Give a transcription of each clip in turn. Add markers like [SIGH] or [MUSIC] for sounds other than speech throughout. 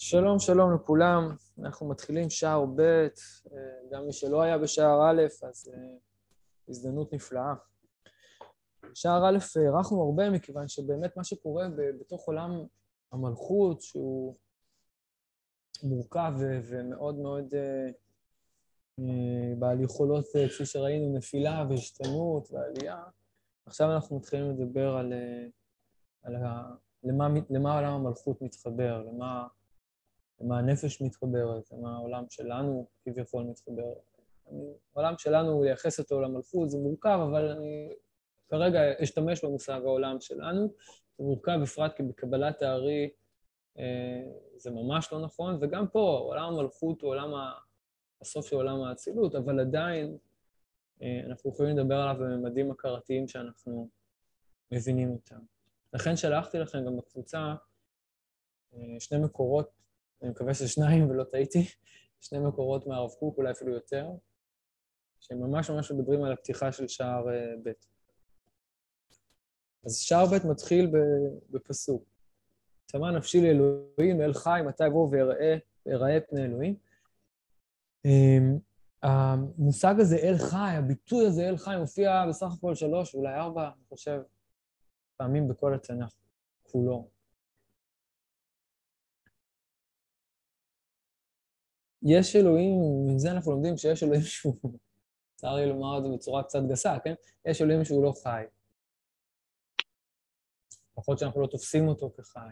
שלום, שלום לכולם. אנחנו מתחילים שער ב', גם מי שלא היה בשער א', אז אה, הזדמנות נפלאה. בשער א' הארכנו הרבה, מכיוון שבאמת מה שקורה בתוך עולם המלכות, שהוא מורכב ומאוד מאוד אה, אה, בעל יכולות, כפי שראינו, נפילה והשתנות ועלייה, עכשיו אנחנו מתחילים לדבר על, על ה, למה, למה עולם המלכות מתחבר, למה... למה הנפש מתחברת, למה העולם שלנו כביכול מתחבר. העולם שלנו, לייחס אותו למלכות, זה מורכב, אבל אני כרגע אשתמש במושג העולם שלנו. זה מורכב בפרט כי בקבלת הארי אה, זה ממש לא נכון, וגם פה עולם המלכות הוא עולם ה... הסוף של עולם האצילות, אבל עדיין אה, אנחנו יכולים לדבר עליו בממדים הכרתיים שאנחנו מבינים אותם. לכן שלחתי לכם גם בקבוצה אה, שני מקורות אני מקווה ששניים ולא טעיתי, שני מקורות מהרב קוק, אולי אפילו יותר, שהם ממש מדברים על הפתיחה של שער אה, ב'. אז שער ב' מתחיל בפסוק. צמא נפשי לאלוהים, אל חי, מתי אבוא ואראה פני אלוהים. אמ, המושג הזה, אל חי, הביטוי הזה, אל חי, מופיע בסך הכל שלוש, אולי ארבע, אני חושב, פעמים בכל התנ"ך, כולו. יש אלוהים, מזה אנחנו לומדים שיש אלוהים שהוא, צר לי לומר את זה בצורה קצת גסה, כן? יש אלוהים שהוא לא חי. לפחות שאנחנו לא תופסים אותו כחי.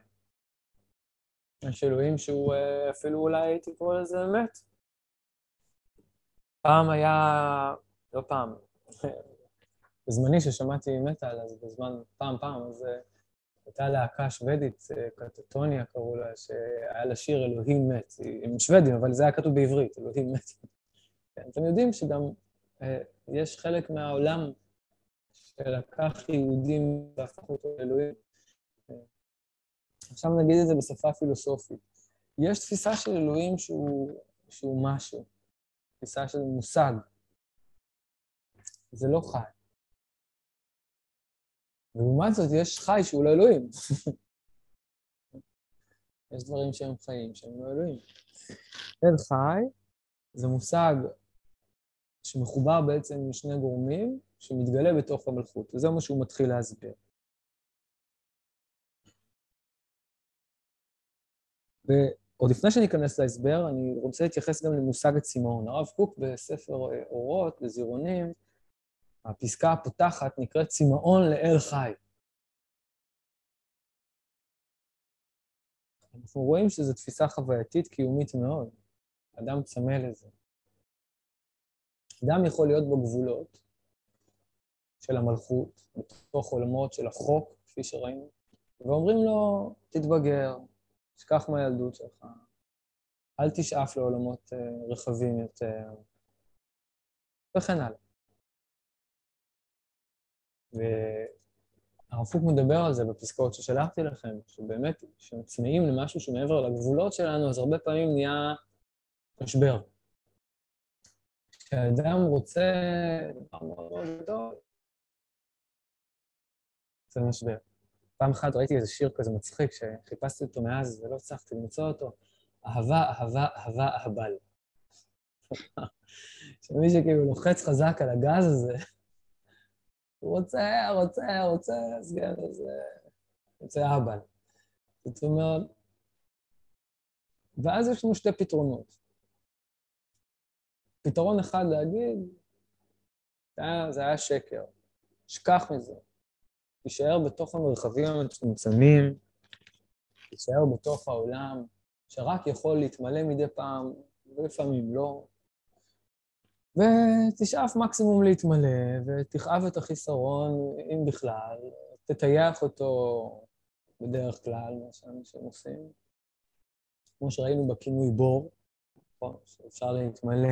יש אלוהים שהוא אה, אפילו אולי הייתי קורא לזה מת. פעם היה, לא פעם, [LAUGHS] בזמני ששמעתי מטאל, אז בזמן, פעם פעם, אז אה, הייתה להקה שוודית, אה, קטטוניה קראו לה, שהיה לה שיר אלוהים מת. הם שוודים, אבל זה היה כתוב בעברית, אלוהים מת. כן, אתם יודעים שגם אה, יש חלק מהעולם שלקח יהודים והפך אותו לאלוהים. עכשיו נגיד את זה בשפה פילוסופית. יש תפיסה של אלוהים שהוא, שהוא משהו, תפיסה של מושג. זה לא חי. ולעומת זאת יש חי שהוא לא אלוהים. [LAUGHS] יש דברים שהם חיים שהם לא אלוהים. אל חי זה מושג שמחובר בעצם עם שני גורמים, שמתגלה בתוך המלכות, וזה מה שהוא מתחיל להסביר. ועוד לפני שאני אכנס להסבר, אני רוצה להתייחס גם למושג הצמאון. הרב קוק בספר אורות, בזירונים, הפסקה הפותחת נקראת צמאון לאל חי. אנחנו רואים שזו תפיסה חווייתית קיומית מאוד. אדם צמא לזה. אדם יכול להיות בגבולות של המלכות, בתוך עולמות של החוק, כפי שראינו, ואומרים לו, תתבגר, תשכח מהילדות שלך, אל תשאף לעולמות אה, רחבים יותר, וכן הלאה. והרב פוק מדבר על זה בפסקאות ששלחתי לכם, שבאמת, צמאים למשהו שמעבר לגבולות שלנו, אז הרבה פעמים נהיה משבר. כשאדם רוצה דבר מאוד מאוד גדול, זה משבר. פעם אחת ראיתי איזה שיר כזה מצחיק, שחיפשתי אותו מאז ולא הצלחתי למצוא אותו, אהבה, אהבה, אהבה, אהבל. [LAUGHS] שמי שכאילו לוחץ חזק על הגז הזה, הוא רוצה, רוצה, רוצה, אז כן, אז רוצה אהבל. זאת אומרת, ואז יש לנו שתי פתרונות. פתרון אחד להגיד, היה, זה היה שקר, שכח מזה. תישאר בתוך המרחבים המצומצמים, תישאר בתוך העולם, שרק יכול להתמלא מדי פעם, ולפעמים לא, ותשאף מקסימום להתמלא, ותכאב את החיסרון, אם בכלל, תטייח אותו בדרך כלל, מה שאנשים עושים. כמו שראינו בכינוי בור, נכון, שאפשר להתמלא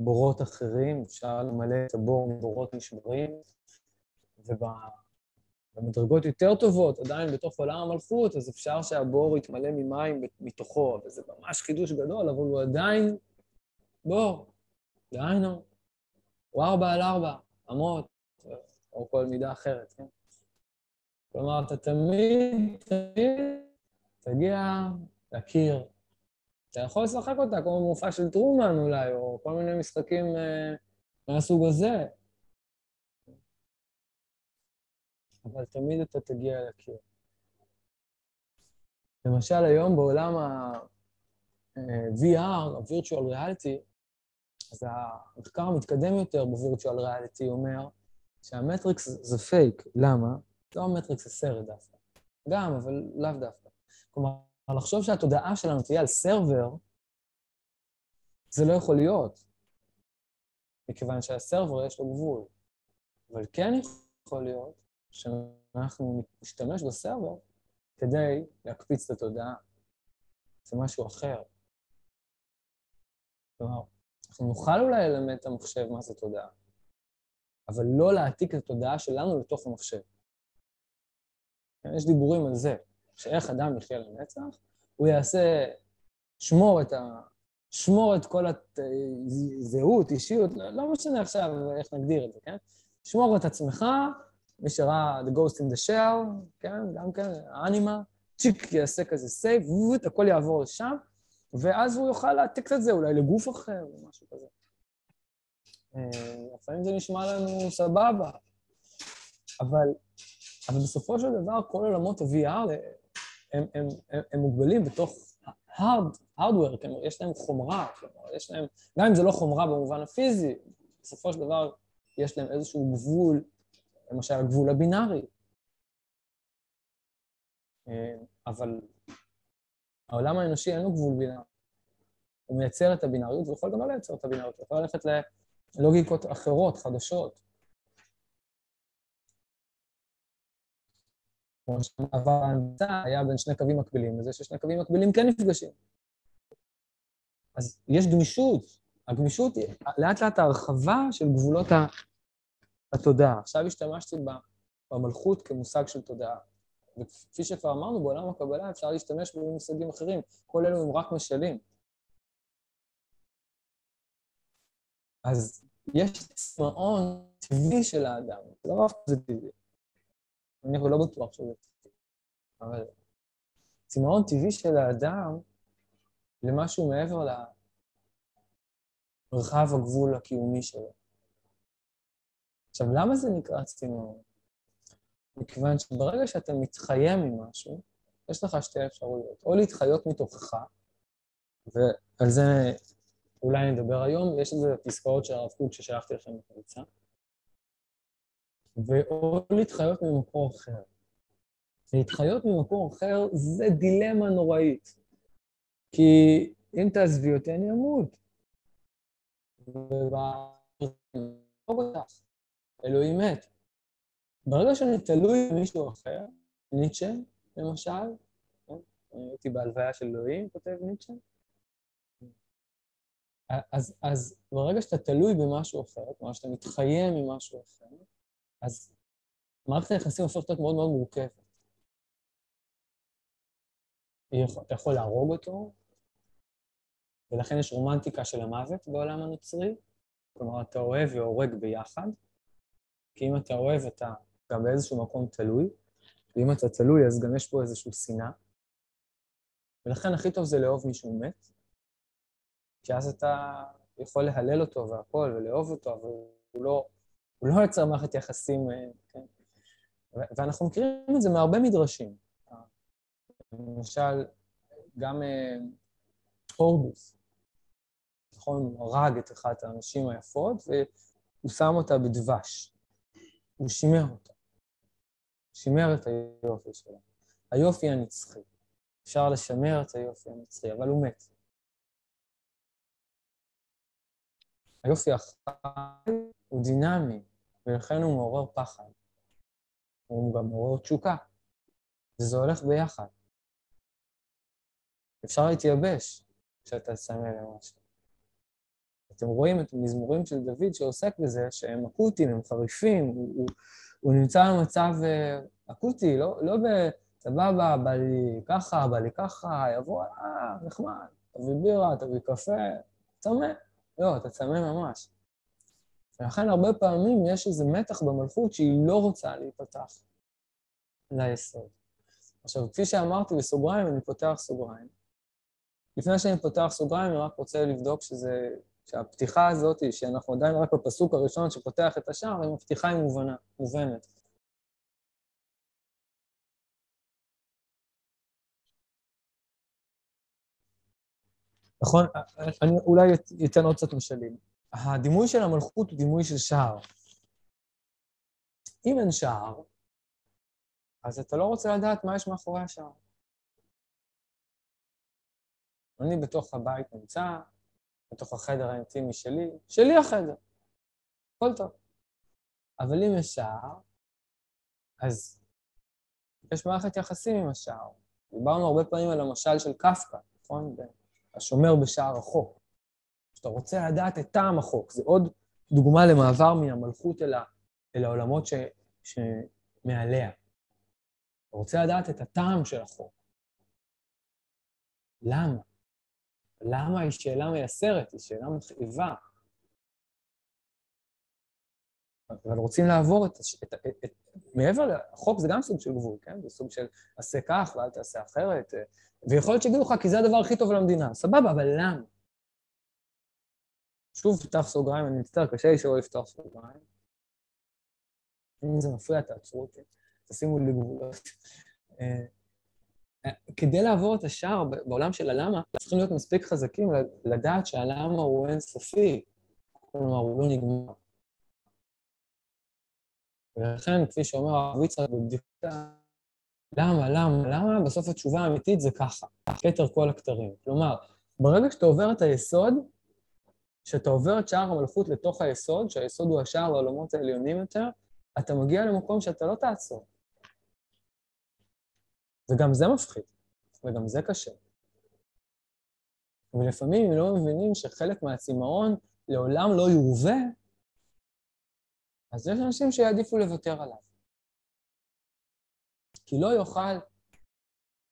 מבורות אחרים, אפשר למלא את הבור מבורות נשברים, ובמדרגות יותר טובות, עדיין בתוך עולם המלכות, אז אפשר שהבור יתמלא ממים מתוכו, וזה ממש חידוש גדול, אבל הוא עדיין בור. דהיינו, הוא ארבע על ארבע, אמות, או כל מידה אחרת, כן? כלומר, אתה תמיד, תמיד תגיע להכיר. אתה יכול לשחק אותה כמו מופע של טרומן אולי, או כל מיני משחקים אה, מהסוג הזה. אבל תמיד אתה תגיע לקיר. למשל, היום בעולם ה-VR, ה-Virtual Reality, אז המחקר המתקדם יותר ב-Virtual Reality אומר שהמטריקס זה פייק. למה? לא המטריקס זה סרט דווקא. גם, אבל לאו דווקא. כלומר, לחשוב שהתודעה שלנו תהיה על סרבר, זה לא יכול להיות, מכיוון שהסרבר יש לו גבול. אבל כן יכול להיות שאנחנו נשתמש בסרבר כדי להקפיץ את התודעה. זה משהו אחר. כלומר, אנחנו נוכל אולי ללמד את המחשב מה זה תודעה, אבל לא להעתיק את התודעה שלנו לתוך המחשב. יש דיבורים על זה, שאיך אדם יחיה לנצח, הוא יעשה, שמור את ה... שמור את כל הזהות, אישיות, לא, לא משנה עכשיו איך נגדיר את זה, כן? שמור את עצמך, מי שראה The Ghost in the Shell, כן? גם כן, האנימה, צ'יק יעשה כזה סייב, הכל יעבור לשם, ואז הוא יוכל להעתיק את זה אולי לגוף אחר או משהו כזה. אה, לפעמים זה נשמע לנו סבבה, אבל, אבל בסופו של דבר כל עולמות ה-VR הם, הם, הם, הם מוגבלים בתוך hard, hardware, כלומר, יש להם חומרה, כלומר, יש להם, גם אם זה לא חומרה במובן הפיזי, בסופו של דבר יש להם איזשהו גבול, למשל הגבול הבינארי. אה, אבל העולם האנושי אין לו גבול בינארי. הוא מייצר את הבינאריות, הוא יכול גם לא לייצר את הבינאריות, הוא יכול ללכת ללוגיקות אחרות, חדשות. כמו שהמעבר ההנדסה היה בין שני קווים מקבילים, וזה ששני קווים מקבילים כן נפגשים. אז יש גמישות. הגמישות היא לאט לאט ההרחבה של גבולות התודעה. עכשיו השתמשתי במלכות כמושג של תודעה. וכפי שכבר אמרנו, בעולם הקבלה אפשר להשתמש במושגים אחרים. כל אלו הם רק משלים. אז יש צמאון טבעי של האדם, לא רק זה טבעי. אני לא בטוח שזה טבעי, אבל צמאון טבעי של האדם למשהו מעבר למרחב הגבול הקיומי שלו. עכשיו, למה זה נקרא צמאון? מכיוון שברגע שאתה מתחיים ממשהו, יש לך שתי אפשרויות, או להתחיות מתוכך, ועל זה אולי נדבר היום, יש איזה פסקאות של הרב קוק ששלחתי לכם בקבוצה, ואו להתחיות ממקור אחר. להתחיות ממקור אחר זה דילמה נוראית, כי אם תעזבי אותי אני אמות. אלוהים מת. ברגע שאני תלוי במישהו אחר, ניטשה, למשל, כן? הייתי בהלוויה של אלוהים, כותב ניטשה, אז, אז ברגע שאתה תלוי במשהו אחר, כלומר שאתה מתחיים ממשהו אחר, אז מערכת היחסים הופכת להיות מאוד מאוד מורכבת. אתה יכול להרוג אותו, ולכן יש רומנטיקה של המוות בעולם הנוצרי, כלומר אתה אוהב והורג ביחד, כי אם אתה אוהב אתה גם באיזשהו מקום תלוי, ואם אתה תלוי אז גם יש פה איזושהי שנאה, ולכן הכי טוב זה לאהוב מישהו מת, כי אז אתה יכול להלל אותו והכול ולאהוב אותו, אבל הוא לא, הוא לא יוצר מערכת יחסים, אה, כן? ואנחנו מכירים את זה מהרבה מדרשים. למשל, גם אה, הורדוס, נכון? הוא הרג את אחת הנשים היפות והוא שם אותה בדבש. הוא שימר אותה. שימר את היופי שלה. היופי הנצחי. אפשר לשמר את היופי הנצחי, אבל הוא מת. היופי החי הוא דינמי, ולכן הוא מעורר פחד. הוא גם מעורר תשוקה, וזה הולך ביחד. אפשר להתייבש כשאתה צמא למשהו. אתם רואים את המזמורים של דוד שעוסק בזה, שהם אקוטיים, הם חריפים, הוא, הוא, הוא נמצא במצב uh, אקוטי, לא, לא בסבבה, בא לי ככה, בא לי ככה, יבוא, אה, נחמד, תביא בירה, תביא קפה, צמא. לא, אתה צמא ממש. ולכן הרבה פעמים יש איזה מתח במלכות שהיא לא רוצה להיפתח ליסוד. עכשיו, כפי שאמרתי בסוגריים, אני פותח סוגריים. לפני שאני פותח סוגריים, אני רק רוצה לבדוק שזה, שהפתיחה הזאת, שאנחנו עדיין רק בפסוק הראשון שפותח את השער, אם הפתיחה היא מובנה, מובנת. נכון? אני אולי אתן עוד קצת משלים. הדימוי של המלכות הוא דימוי של שער. אם אין שער, אז אתה לא רוצה לדעת מה יש מאחורי השער. אני בתוך הבית נמצא, בתוך החדר האינטימי שלי, שלי החדר. הכל טוב. אבל אם יש שער, אז יש מערכת יחסים עם השער. דיברנו הרבה פעמים על המשל של קפקא, נכון? השומר בשער החוק. כשאתה רוצה לדעת את טעם החוק, זה עוד דוגמה למעבר מן המלכות אל, ה, אל העולמות ש, שמעליה. אתה רוצה לדעת את הטעם של החוק. למה? למה היא שאלה מייסרת, היא שאלה מכאיבה. אבל רוצים לעבור את, את, את, את... מעבר לחוק זה גם סוג של גבול, כן? זה סוג של עשה כך ואל תעשה אחרת. ויכול להיות שיגידו לך, כי זה הדבר הכי טוב למדינה. סבבה, אבל למה? שוב, פתח סוגריים, אני מצטער, קשה לי שלא לפתוח סוגריים. אם זה מפריע, תעצרו אותי, תשימו לי גבולות. כדי לעבור את השער בעולם של הלמה, צריכים להיות מספיק חזקים לדעת שהלמה הוא אינסופי, כלומר, הוא לא נגמר. ולכן, כפי שאומר הרב יצחק בבדיקה, למה, למה, למה? בסוף התשובה האמיתית זה ככה, כתר כל הכתרים. כלומר, ברגע שאתה עובר את היסוד, כשאתה עובר את שער המלכות לתוך היסוד, שהיסוד הוא השער לעולמות העליונים יותר, אתה מגיע למקום שאתה לא תעצור. וגם זה מפחיד, וגם זה קשה. ולפעמים אם לא מבינים שחלק מהצמאון לעולם לא יורווה, אז יש אנשים שיעדיפו לוותר עליו. כי לא יוכל,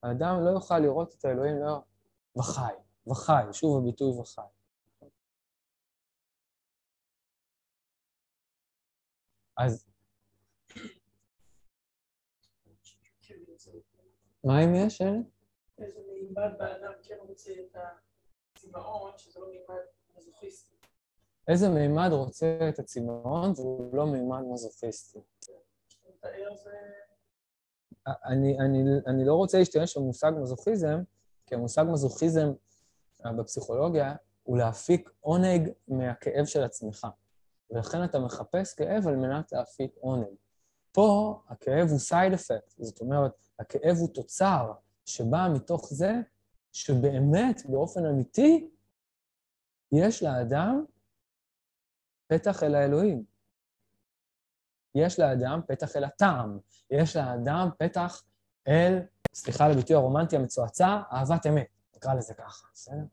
האדם לא יוכל לראות את האלוהים לא וחי, וחי, שוב הביטוי וחי. אז מה אם יש, אלה? איזה מימד באדם כן רוצה את הצמאון, שזה לא מימד מזוכיסטי. איזה מימד רוצה את הצמאון והוא לא מימד מזוכיסטי? אני, אני, אני לא רוצה להשתמש במושג מזוכיזם, כי המושג מזוכיזם אה, בפסיכולוגיה הוא להפיק עונג מהכאב של עצמך. ולכן אתה מחפש כאב על מנת להפיק עונג. פה הכאב הוא סייד אפקט, זאת אומרת, הכאב הוא תוצר שבא מתוך זה שבאמת, באופן אמיתי, יש לאדם פתח אל האלוהים. יש לאדם פתח אל הטעם, יש לאדם פתח אל, סליחה על הביטוי הרומנטי המצועצע, אהבת אמת, נקרא לזה ככה, בסדר?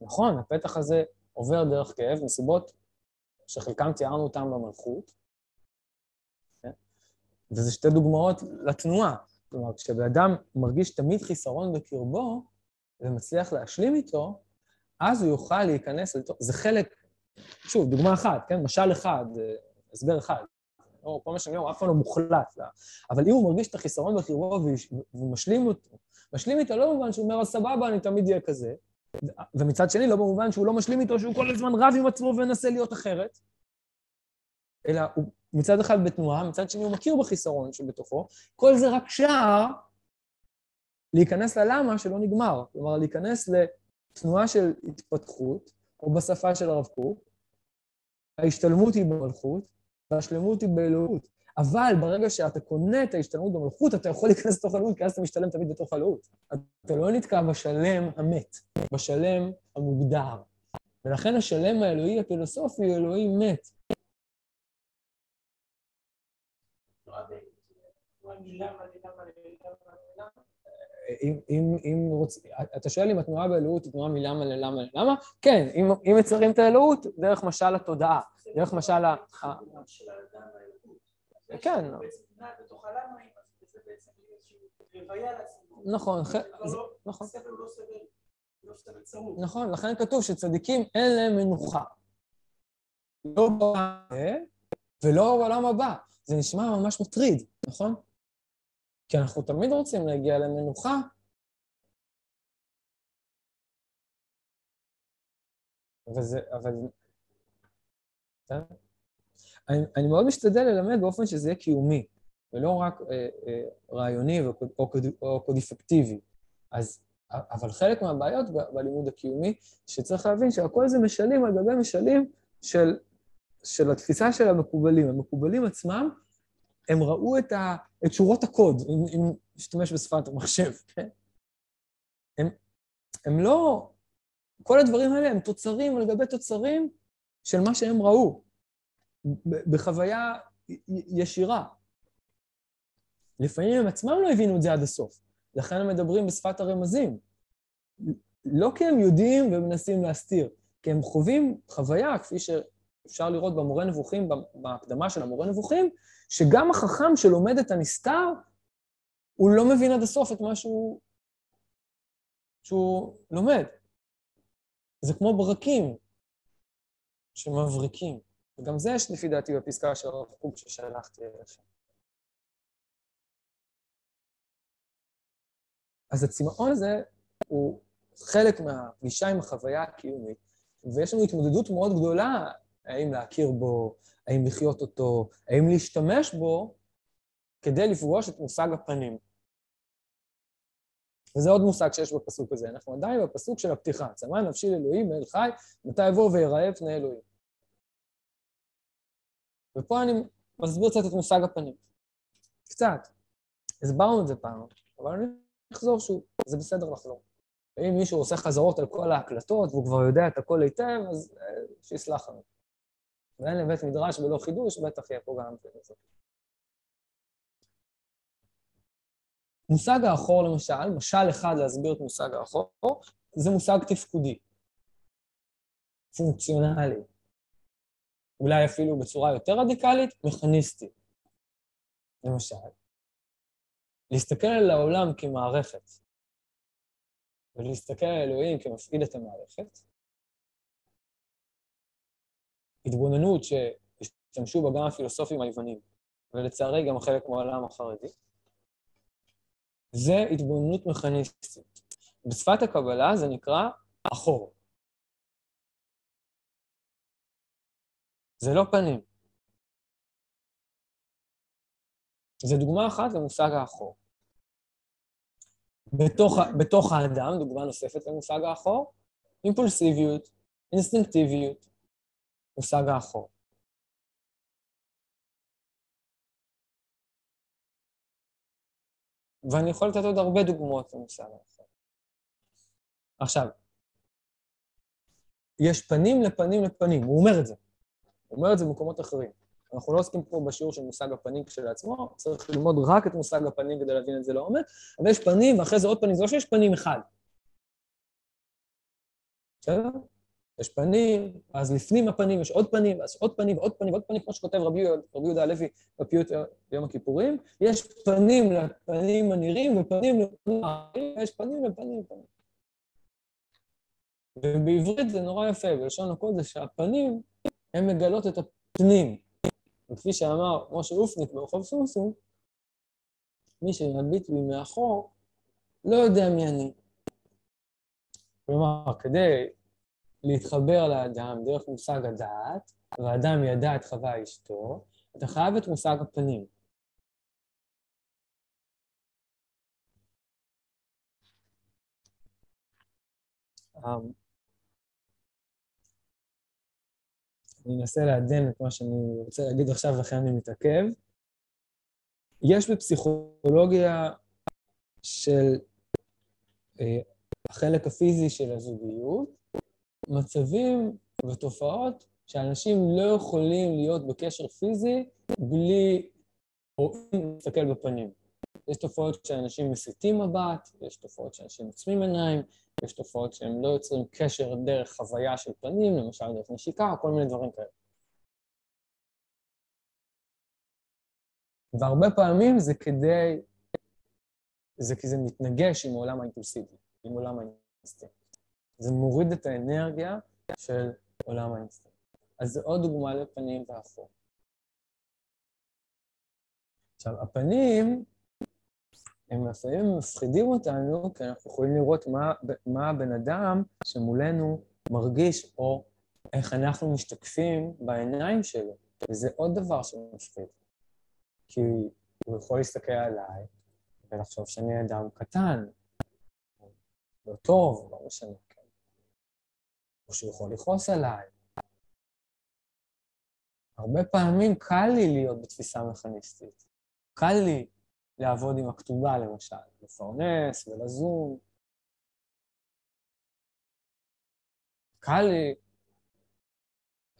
נכון, הפתח הזה עובר דרך כאב מסיבות שחלקם תיארנו אותם במלכות? וזה שתי דוגמאות לתנועה. כלומר, כשבן אדם מרגיש תמיד חיסרון בקרבו ומצליח להשלים איתו, אז הוא יוכל להיכנס לתוך... זה חלק, שוב, דוגמה אחת, כן? משל אחד, הסבר אחד. או כל מה שאני אומר, אף פעם לא מוחלט. לה. אבל אם הוא מרגיש את החיסרון בקרבו והוא משלים אותו, משלים איתו לא במובן שהוא אומר, אז סבבה, אני תמיד אהיה כזה, ומצד שני, לא במובן שהוא לא משלים איתו, שהוא כל הזמן רב עם עצמו ומנסה להיות אחרת, אלא הוא מצד אחד בתנועה, מצד שני הוא מכיר בחיסרון שבתוכו, כל זה רק שער להיכנס ללמה שלא נגמר. כלומר, להיכנס לתנועה של התפתחות, או בשפה של הרב קוק, ההשתלמות היא במלכות, והשלמות היא באלוהות. אבל ברגע שאתה קונה את ההשתלמות במלכות, אתה יכול להיכנס לתוך אלוהות, כי אז אתה משתלם תמיד בתוך אלוהות. אתה לא נתקע בשלם המת, בשלם המוגדר. ולכן השלם האלוהי הפילוסופי הוא אלוהים מת. אם, אם, אם רוצ... אתה שואל אם התנועה באלוהות היא תנועה מלמה ללמה ללמה? כן, אם, אם מצרים את האלוהות, דרך משל התודעה, דרך משל ה... כן. נכון, נכון. נכון, לכן כתוב שצדיקים אין להם מנוחה. לא בעולם ולא בעולם הבא. זה נשמע ממש מטריד, נכון? כי אנחנו תמיד רוצים להגיע למנוחה. וזה, אבל... אה? אני, אני מאוד משתדל ללמד באופן שזה יהיה קיומי, ולא רק אה, אה, רעיוני וקוד, או, או קודיפקטיבי. אז, אבל חלק מהבעיות ב, בלימוד הקיומי, שצריך להבין שהכל זה משלים על גבי משלים של, של התפיסה של המקובלים. המקובלים עצמם הם ראו את, ה, את שורות הקוד, אם, נשתמש בשפת המחשב, כן? הם, הם לא... כל הדברים האלה הם תוצרים על גבי תוצרים של מה שהם ראו, בחוויה ישירה. לפעמים הם עצמם לא הבינו את זה עד הסוף, לכן הם מדברים בשפת הרמזים. לא כי הם יודעים ומנסים להסתיר, כי הם חווים חוויה, כפי שאפשר לראות במורה נבוכים, בהקדמה של המורה נבוכים, שגם החכם שלומד את הנסתר, הוא לא מבין עד הסוף את מה שהוא, שהוא לומד. זה כמו ברקים שמבריקים. וגם זה יש לפי דעתי בפסקה של הרב קוק ששלחתי אליכם. אז הצמאון הזה הוא חלק מהפגישה עם החוויה הקיומית, ויש לנו התמודדות מאוד גדולה האם להכיר בו, האם לחיות אותו, האם להשתמש בו כדי לפגוש את מושג הפנים. וזה עוד מושג שיש בפסוק הזה. אנחנו עדיין בפסוק של הפתיחה. צמא נפשי לאלוהים, אל חי, מתי יבוא ויראה פני אלוהים. ופה אני מסביר קצת את מושג הפנים. קצת. הסברנו את זה פעם, אבל אני אחזור שוב, זה בסדר לחזור. ואם מישהו עושה חזרות על כל ההקלטות והוא כבר יודע את הכל היטב, אז אה, שיסלח לנו. ואין לבית מדרש ולא חידוש, בטח יהיה פה גם כן את מושג האחור למשל, משל אחד להסביר את מושג האחור, זה מושג תפקודי, פונקציונלי. אולי אפילו בצורה יותר רדיקלית, מכניסטי. למשל, להסתכל על העולם כמערכת, ולהסתכל על אלוהים כמפעיל את המערכת, התבוננות שהשתמשו בה גם הפילוסופים היוונים, ולצערי גם חלק מהעולם החרדי, זה התבוננות מכניסטית. בשפת הקבלה זה נקרא אחור. זה לא פנים. זו דוגמה אחת למושג האחור. בתוך, בתוך האדם, דוגמה נוספת למושג האחור, אימפולסיביות, אינסטינקטיביות, מושג האחור. ואני יכול לתת עוד הרבה דוגמאות למושג האחור. עכשיו, יש פנים לפנים לפנים, הוא אומר את זה. הוא אומר את זה במקומות אחרים. אנחנו לא עוסקים פה בשיעור של מושג הפנים כשלעצמו, צריך ללמוד רק את מושג הפנים כדי להבין את זה לעומק, אבל יש פנים ואחרי זה עוד פנים, זה לא שיש פנים אחד. בסדר? יש פנים, אז לפנים הפנים יש עוד פנים, אז עוד פנים ועוד פנים ועוד פנים, כמו שכותב רבי, רבי יהודה הלוי בפיוט ביום הכיפורים, יש פנים לפנים הנראים ופנים לפנים האחרים, ויש פנים לפנים לפנים. ובעברית זה נורא יפה, בלשון הקודש, שהפנים הן מגלות את הפנים. וכפי שאמר משה אופניק ברחוב סומסום, מי שמביט בי מאחור לא יודע מי אני. כלומר, כדי להתחבר לאדם דרך מושג הדעת, והאדם ידע את חווה אשתו, אתה חייב את מושג הפנים. Um, אני אנסה לעדן את מה שאני רוצה להגיד עכשיו, לכן אני מתעכב. יש בפסיכולוגיה של אה, החלק הפיזי של הזוגיות מצבים ותופעות שאנשים לא יכולים להיות בקשר פיזי בלי או להסתכל בפנים. יש תופעות שאנשים מסיטים מבט, יש תופעות שאנשים עוצמים עיניים, יש תופעות שהם לא יוצרים קשר דרך חוויה של פנים, למשל דרך נשיקה, או כל מיני דברים כאלה. והרבה פעמים זה כדי, זה כי זה מתנגש עם העולם האינטולסיבי, עם עולם האינסטינקט. זה מוריד את האנרגיה של עולם האינסטינקט. אז זו עוד דוגמה לפנים ואפור. עכשיו, הפנים הם לפעמים מפחידים אותנו, כי אנחנו יכולים לראות מה, מה הבן אדם שמולנו מרגיש או איך אנחנו משתקפים בעיניים שלו, וזה עוד דבר שמפחיד. כי הוא יכול להסתכל עליי ולחשוב שאני אדם קטן, לא טוב, לא משנה. או שהוא יכול לכעוס עליי. הרבה פעמים קל לי להיות בתפיסה מכניסטית. קל לי לעבוד עם הכתובה, למשל, לפרנס ולזום. קל לי,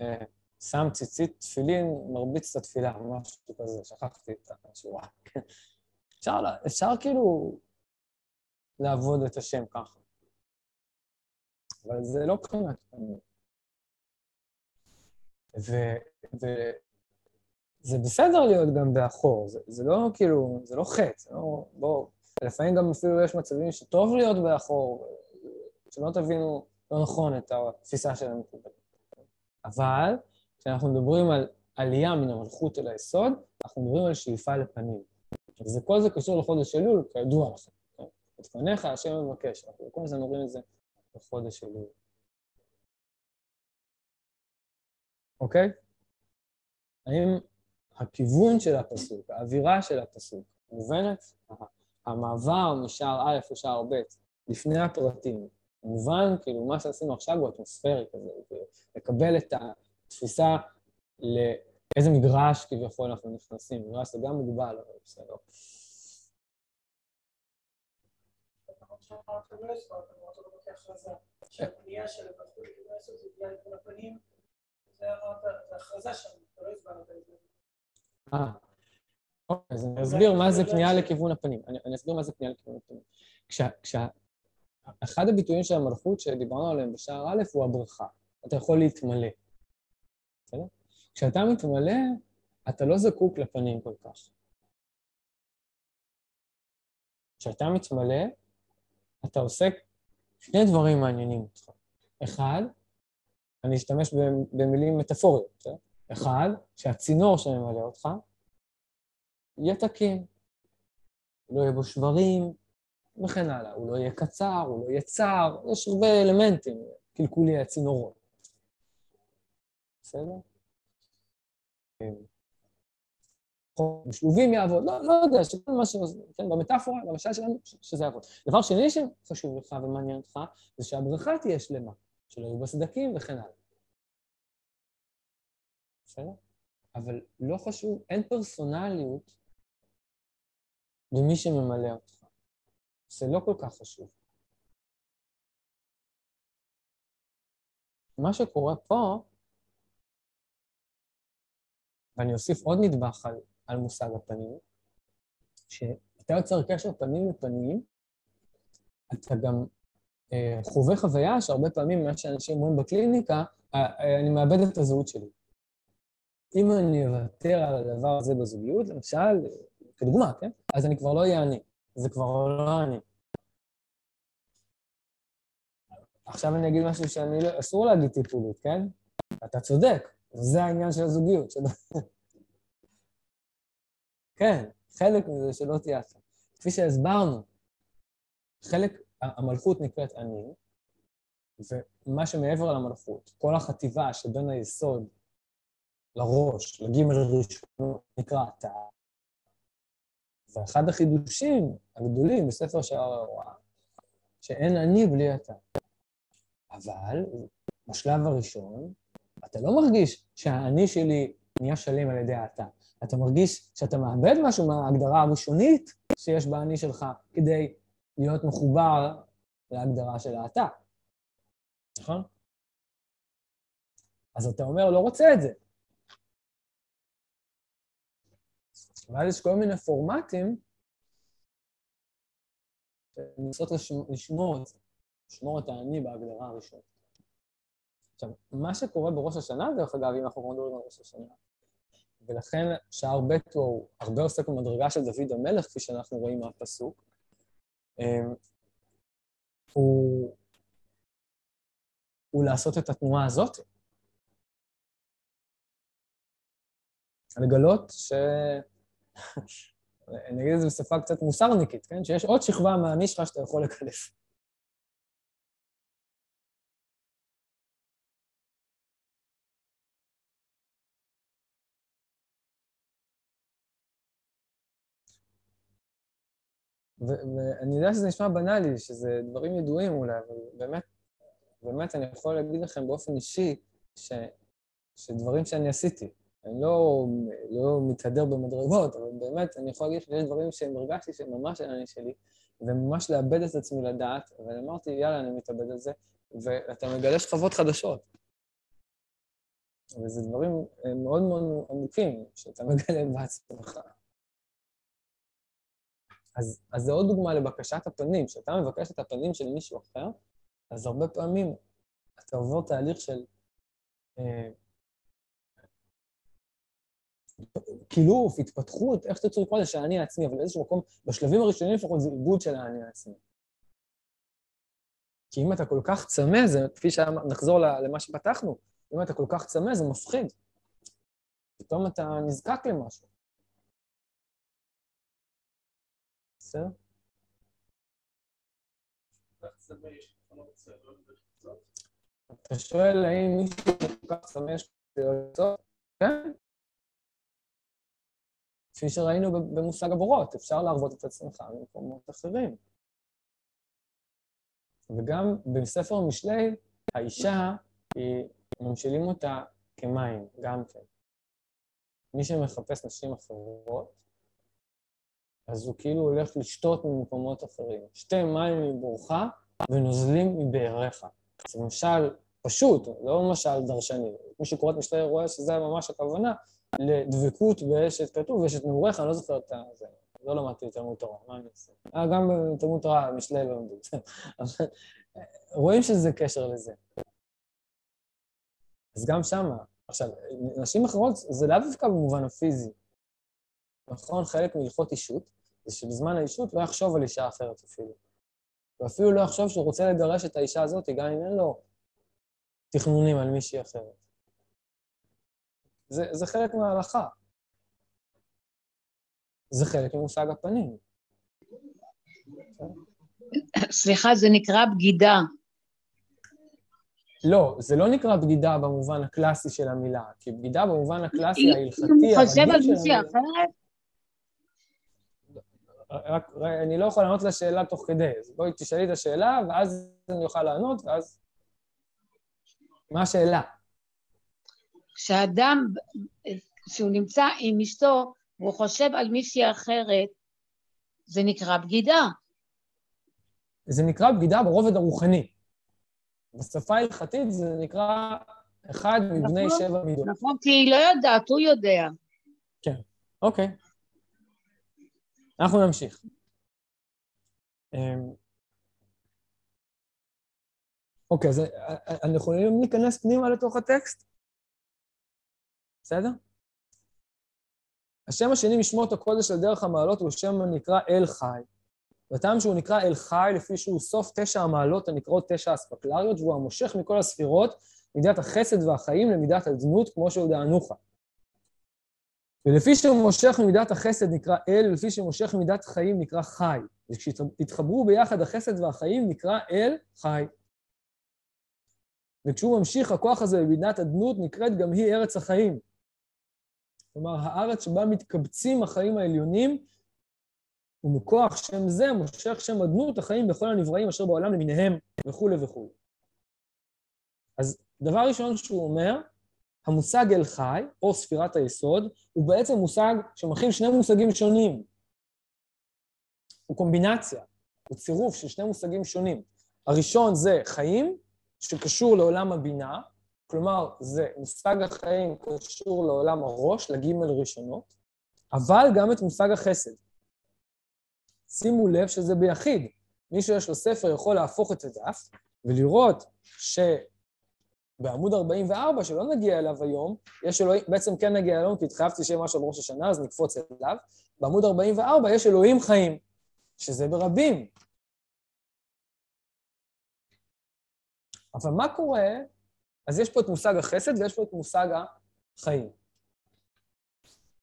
אה, שם ציצית תפילין, מרביץ את התפילה, משהו כזה, שכחתי את השורה. [LAUGHS] אפשר, אפשר כאילו לעבוד את השם ככה. אבל זה לא מבחינת פנים. וזה בסדר להיות גם באחור, זה, זה לא כאילו, זה לא חטא, זה לא... בואו, לפעמים גם אפילו יש מצבים שטוב להיות באחור, שלא תבינו לא נכון את התפיסה של המקובלים. אבל כשאנחנו מדברים על עלייה מן המלכות אל היסוד, אנחנו מדברים על שאיפה לפנים. וזה, כל זה קשור לחודש אלול, כידוע לכם. כן? את פניך השם מבקש, אנחנו כל הזמן אומרים את זה בחודש אלול. אוקיי? האם הכיוון של הפסוק, האווירה של הפסוק, מובנת? המעבר משער א' לשער ב', לפני הפרטים, מובן, כאילו, מה שעשינו עכשיו הוא אטמוספרי כזה, לקבל את התפיסה לאיזה מגרש כביכול אנחנו נכנסים. מגרש זה גם מוגבל, אבל בסדר. אה, אוקיי, אז אני אסביר מה זה פנייה לכיוון הפנים. אני אסביר מה זה פנייה לכיוון הפנים. כשאחד הביטויים של המלכות שדיברנו עליהם בשער א' הוא הברכה. אתה יכול להתמלא. בסדר? כשאתה מתמלא, אתה לא זקוק לפנים כל כך. כשאתה מתמלא, אתה עוסק שני דברים מעניינים אותך. אחד, אני אשתמש במילים מטאפוריות? אחד, שהצינור שממלא אותך יהיה תקין. לא יהיה בו שברים וכן הלאה. הוא לא יהיה קצר, הוא לא יהיה צר, יש הרבה אלמנטים, קלקולי הצינורות. בסדר? בשלובים יעבוד, לא, לא יודע, שכל מה ש... כן, במטאפורה, במשל שלנו, שזה יעבוד. דבר שני שחשוב לך ומעניין אותך, זה שהברכה תהיה שלמה, שלא יהיו בה סדקים וכן הלאה. בסדר? אבל לא חשוב, אין פרסונליות במי שממלא אותך. זה לא כל כך חשוב. מה שקורה פה, ואני אוסיף עוד נדבך על, על מושג הפנים, שאתה יוצר קשר פנים לפנים, אתה גם אה, חווה חוויה שהרבה פעמים, מה שאנשים אומרים בקליניקה, אה, אה, אני מאבד את הזהות שלי. אם אני אוותר על הדבר הזה בזוגיות, למשל, כדוגמה, כן? אז אני כבר לא אהיה אני. זה כבר לא אני. עכשיו אני אגיד משהו שאני לא... אסור להגיד טיפולית, כן? אתה צודק, זה העניין של הזוגיות. כן, חלק מזה שלא תהיה אתה. כפי שהסברנו, חלק, המלכות נקראת אני, ומה שמעבר למלכות, כל החטיבה שבין היסוד לראש, לגימל ראשון, נקרא אתה. ואחד החידושים הגדולים בספר שער ההוראה, שאין אני בלי אתה. אבל בשלב הראשון, אתה לא מרגיש שהאני שלי נהיה שלם על ידי האתה. אתה מרגיש שאתה מאבד משהו מההגדרה הראשונית שיש באני שלך כדי להיות מחובר להגדרה של האתה. נכון? אז אתה אומר, לא רוצה את זה. ואז יש כל מיני פורמטים לנסות לשמור את זה, לשמור את האני בהגדרה הראשונית. עכשיו, מה שקורה בראש השנה, דרך אגב, אם אנחנו מדברים על ראש השנה, ולכן שער ב' הוא הרבה עוסק במדרגה של דוד המלך, כפי שאנחנו רואים מהפסוק, אמ, הוא, הוא לעשות את התנועה הזאת, לגלות ש... [LAUGHS] אני אגיד את זה בשפה קצת מוסרניקית, כן? שיש עוד שכבה מהאני שלך שאתה יכול לקלף. ואני יודע שזה נשמע בנאלי, שזה דברים ידועים אולי, אבל באמת, באמת אני יכול להגיד לכם באופן אישי ש, שדברים שאני עשיתי, אני לא, לא מתהדר במדרגות, אבל באמת, אני יכול להגיד שיש דברים שהם הרגשתי שהם ממש אני שלי, וממש לאבד את עצמי לדעת, ואמרתי, יאללה, אני מתאבד על זה, ואתה מגלה שכבות חדשות. וזה דברים מאוד מאוד עמוקים שאתה מגלה בעצמך. אז, אז זה עוד דוגמה לבקשת הפנים. כשאתה מבקש את הפנים של מישהו אחר, אז הרבה פעמים אתה עובר תהליך של אה, קילוף, התפתחות, איך שתרצו לקרוא לזה, של האני העצמי, אבל באיזשהו מקום, בשלבים הראשונים לפחות זה עיבוד של האני העצמי. כי אם אתה כל כך צמא, זה כפי שנחזור למה שפתחנו, אם אתה כל כך צמא, זה מפחיד. פתאום אתה נזקק למשהו. בסדר? אתה שואל האם מישהו כל כך צמא יש לו כן. כפי שראינו במושג הבורות, אפשר להרבות את עצמך במקומות אחרים. וגם בספר משלי, האישה, היא, ממשילים אותה כמים, גם כן. מי שמחפש נשים אחרות, אז הוא כאילו הולך לשתות ממקומות אחרים. שתי מים מבורך ונוזלים מבאריך. זה משל פשוט, לא משל דרשני. מי שקורא את משלי רואה שזה ממש הכוונה לדבקות באשת כתוב ואשת נעוריך, אני לא זוכר את זה. לא למדתי תלמוד תורה, מה אני עושה? אה, גם בתלמוד תורה, משלי לא למדו. רואים שזה קשר לזה. אז גם שמה. עכשיו, נשים אחרות זה לאו דווקא במובן הפיזי. נכון? חלק מהלכות אישות, זה שבזמן האישות לא יחשוב על אישה אחרת אפילו. ואפילו לא יחשוב שהוא רוצה לגרש את האישה הזאת, גם אם אין לו תכנונים על מישהי אחרת. זה, זה חלק מההלכה. זה חלק ממושג הפנים. סליחה, זה נקרא בגידה. לא, זה לא נקרא בגידה במובן הקלאסי של המילה, כי בגידה במובן הקלאסי ההלכתי, הרגיל של המילה... חושב על מישהי אחרת? רק, אני לא יכול לענות לשאלה תוך כדי, אז בואי תשאלי את השאלה, ואז אני אוכל לענות, ואז... מה השאלה? כשאדם, כשהוא נמצא עם אשתו, והוא חושב על מישהי אחרת, זה נקרא בגידה. זה נקרא בגידה ברובד הרוחני. בשפה ההלכתית זה נקרא אחד מבני נכון, שבע מידות. נכון, כי היא לא יודעת, הוא יודע. כן, אוקיי. אנחנו נמשיך. אמ, אוקיי, אז אנחנו יכולים להיכנס פנימה לתוך הטקסט? בסדר? השם השני משמות הקודש על דרך המעלות הוא שם הנקרא אל חי. והטעם שהוא נקרא אל חי לפי שהוא סוף תשע המעלות הנקראות תשע אספקלריות, והוא המושך מכל הספירות, מידת החסד והחיים למידת הדמות, כמו שהודענוך. ולפי שהוא מושך ממידת החסד נקרא אל, ולפי שהוא מושך ממידת חיים נקרא חי. וכשהתחברו ביחד החסד והחיים נקרא אל חי. וכשהוא ממשיך, הכוח הזה במידת הדמות נקראת גם היא ארץ החיים. כלומר, הארץ שבה מתקבצים החיים העליונים, ומכוח שם זה מושך שם אדנות החיים בכל הנבראים אשר בעולם למיניהם וכולי וכולי. אז דבר ראשון שהוא אומר, המושג אל חי, או ספירת היסוד, הוא בעצם מושג שמכיל שני מושגים שונים. הוא קומבינציה, הוא צירוף של שני מושגים שונים. הראשון זה חיים, שקשור לעולם הבינה, כלומר, זה מושג החיים קשור לעולם הראש, לגימל ראשונות, אבל גם את מושג החסד. שימו לב שזה ביחיד. מי שיש לו ספר יכול להפוך את הדף ולראות שבעמוד 44, שלא נגיע אליו היום, יש אלוהים, בעצם כן נגיע אליו, כי התחייבתי שיהיה משהו על ראש השנה, אז נקפוץ אליו. בעמוד 44 יש אלוהים חיים, שזה ברבים. אבל מה קורה אז יש פה את מושג החסד ויש פה את מושג החיים.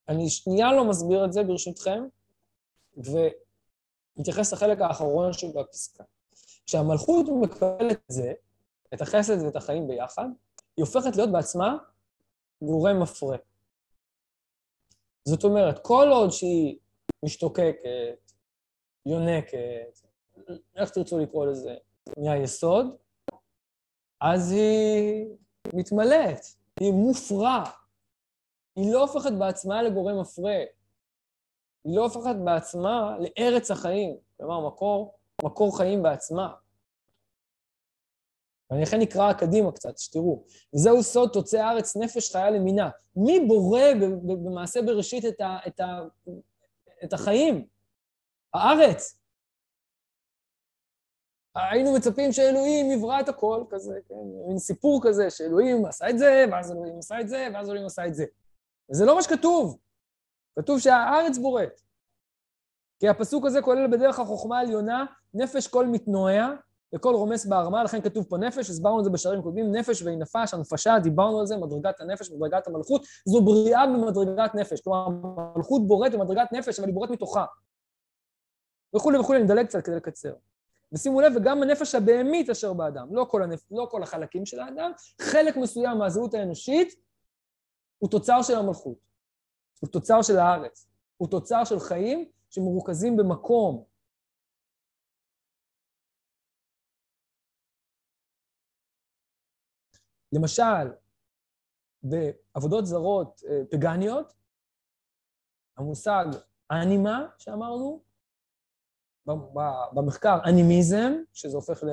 אני שנייה לא מסביר את זה, ברשותכם, ונתייחס לחלק האחרון של הפסקה. כשהמלכות מקבלת את זה, את החסד ואת החיים ביחד, היא הופכת להיות בעצמה גורם מפרה. זאת אומרת, כל עוד שהיא משתוקקת, יונקת, איך תרצו לקרוא לזה, מהיסוד, אז היא מתמלאת, היא מופרע. היא לא הופכת בעצמה לגורם מפרה. היא לא הופכת בעצמה לארץ החיים, כלומר, מקור, מקור חיים בעצמה. ואני לכן נקרא קדימה קצת, שתראו. וזהו סוד תוצאי הארץ נפש חיה למינה. מי בורא במעשה בראשית את, ה, את, ה, את החיים? הארץ. היינו מצפים שאלוהים יברא את הכל, כזה, כן, מין סיפור כזה, שאלוהים עשה את זה, ואז אלוהים עשה את זה, ואז אלוהים עשה את זה. וזה לא מה שכתוב. כתוב שהארץ בוראת. כי הפסוק הזה כולל בדרך החוכמה העליונה, נפש כל מתנועע וכל רומס בהרמה, לכן כתוב פה נפש, הסברנו את זה בשערים קודמים, נפש והיא נפש, הנפשה, דיברנו על זה, מדרגת הנפש, מדרגת המלכות, זו בריאה במדרגת נפש. כלומר, המלכות בוראת במדרגת נפש, אבל היא בוראת מתוכה. וכולי וכולי, אני מדלג קצת כדי לקצר. ושימו לב, וגם הנפש הבהמית אשר באדם, לא כל, הנפ... לא כל החלקים של האדם, חלק מסוים מהזהות האנושית הוא תוצר של המלכות, הוא תוצר של הארץ, הוא תוצר של חיים שמרוכזים במקום. למשל, בעבודות זרות אה, פגניות, המושג אנימה, שאמרנו, במחקר אנימיזם, שזה הופך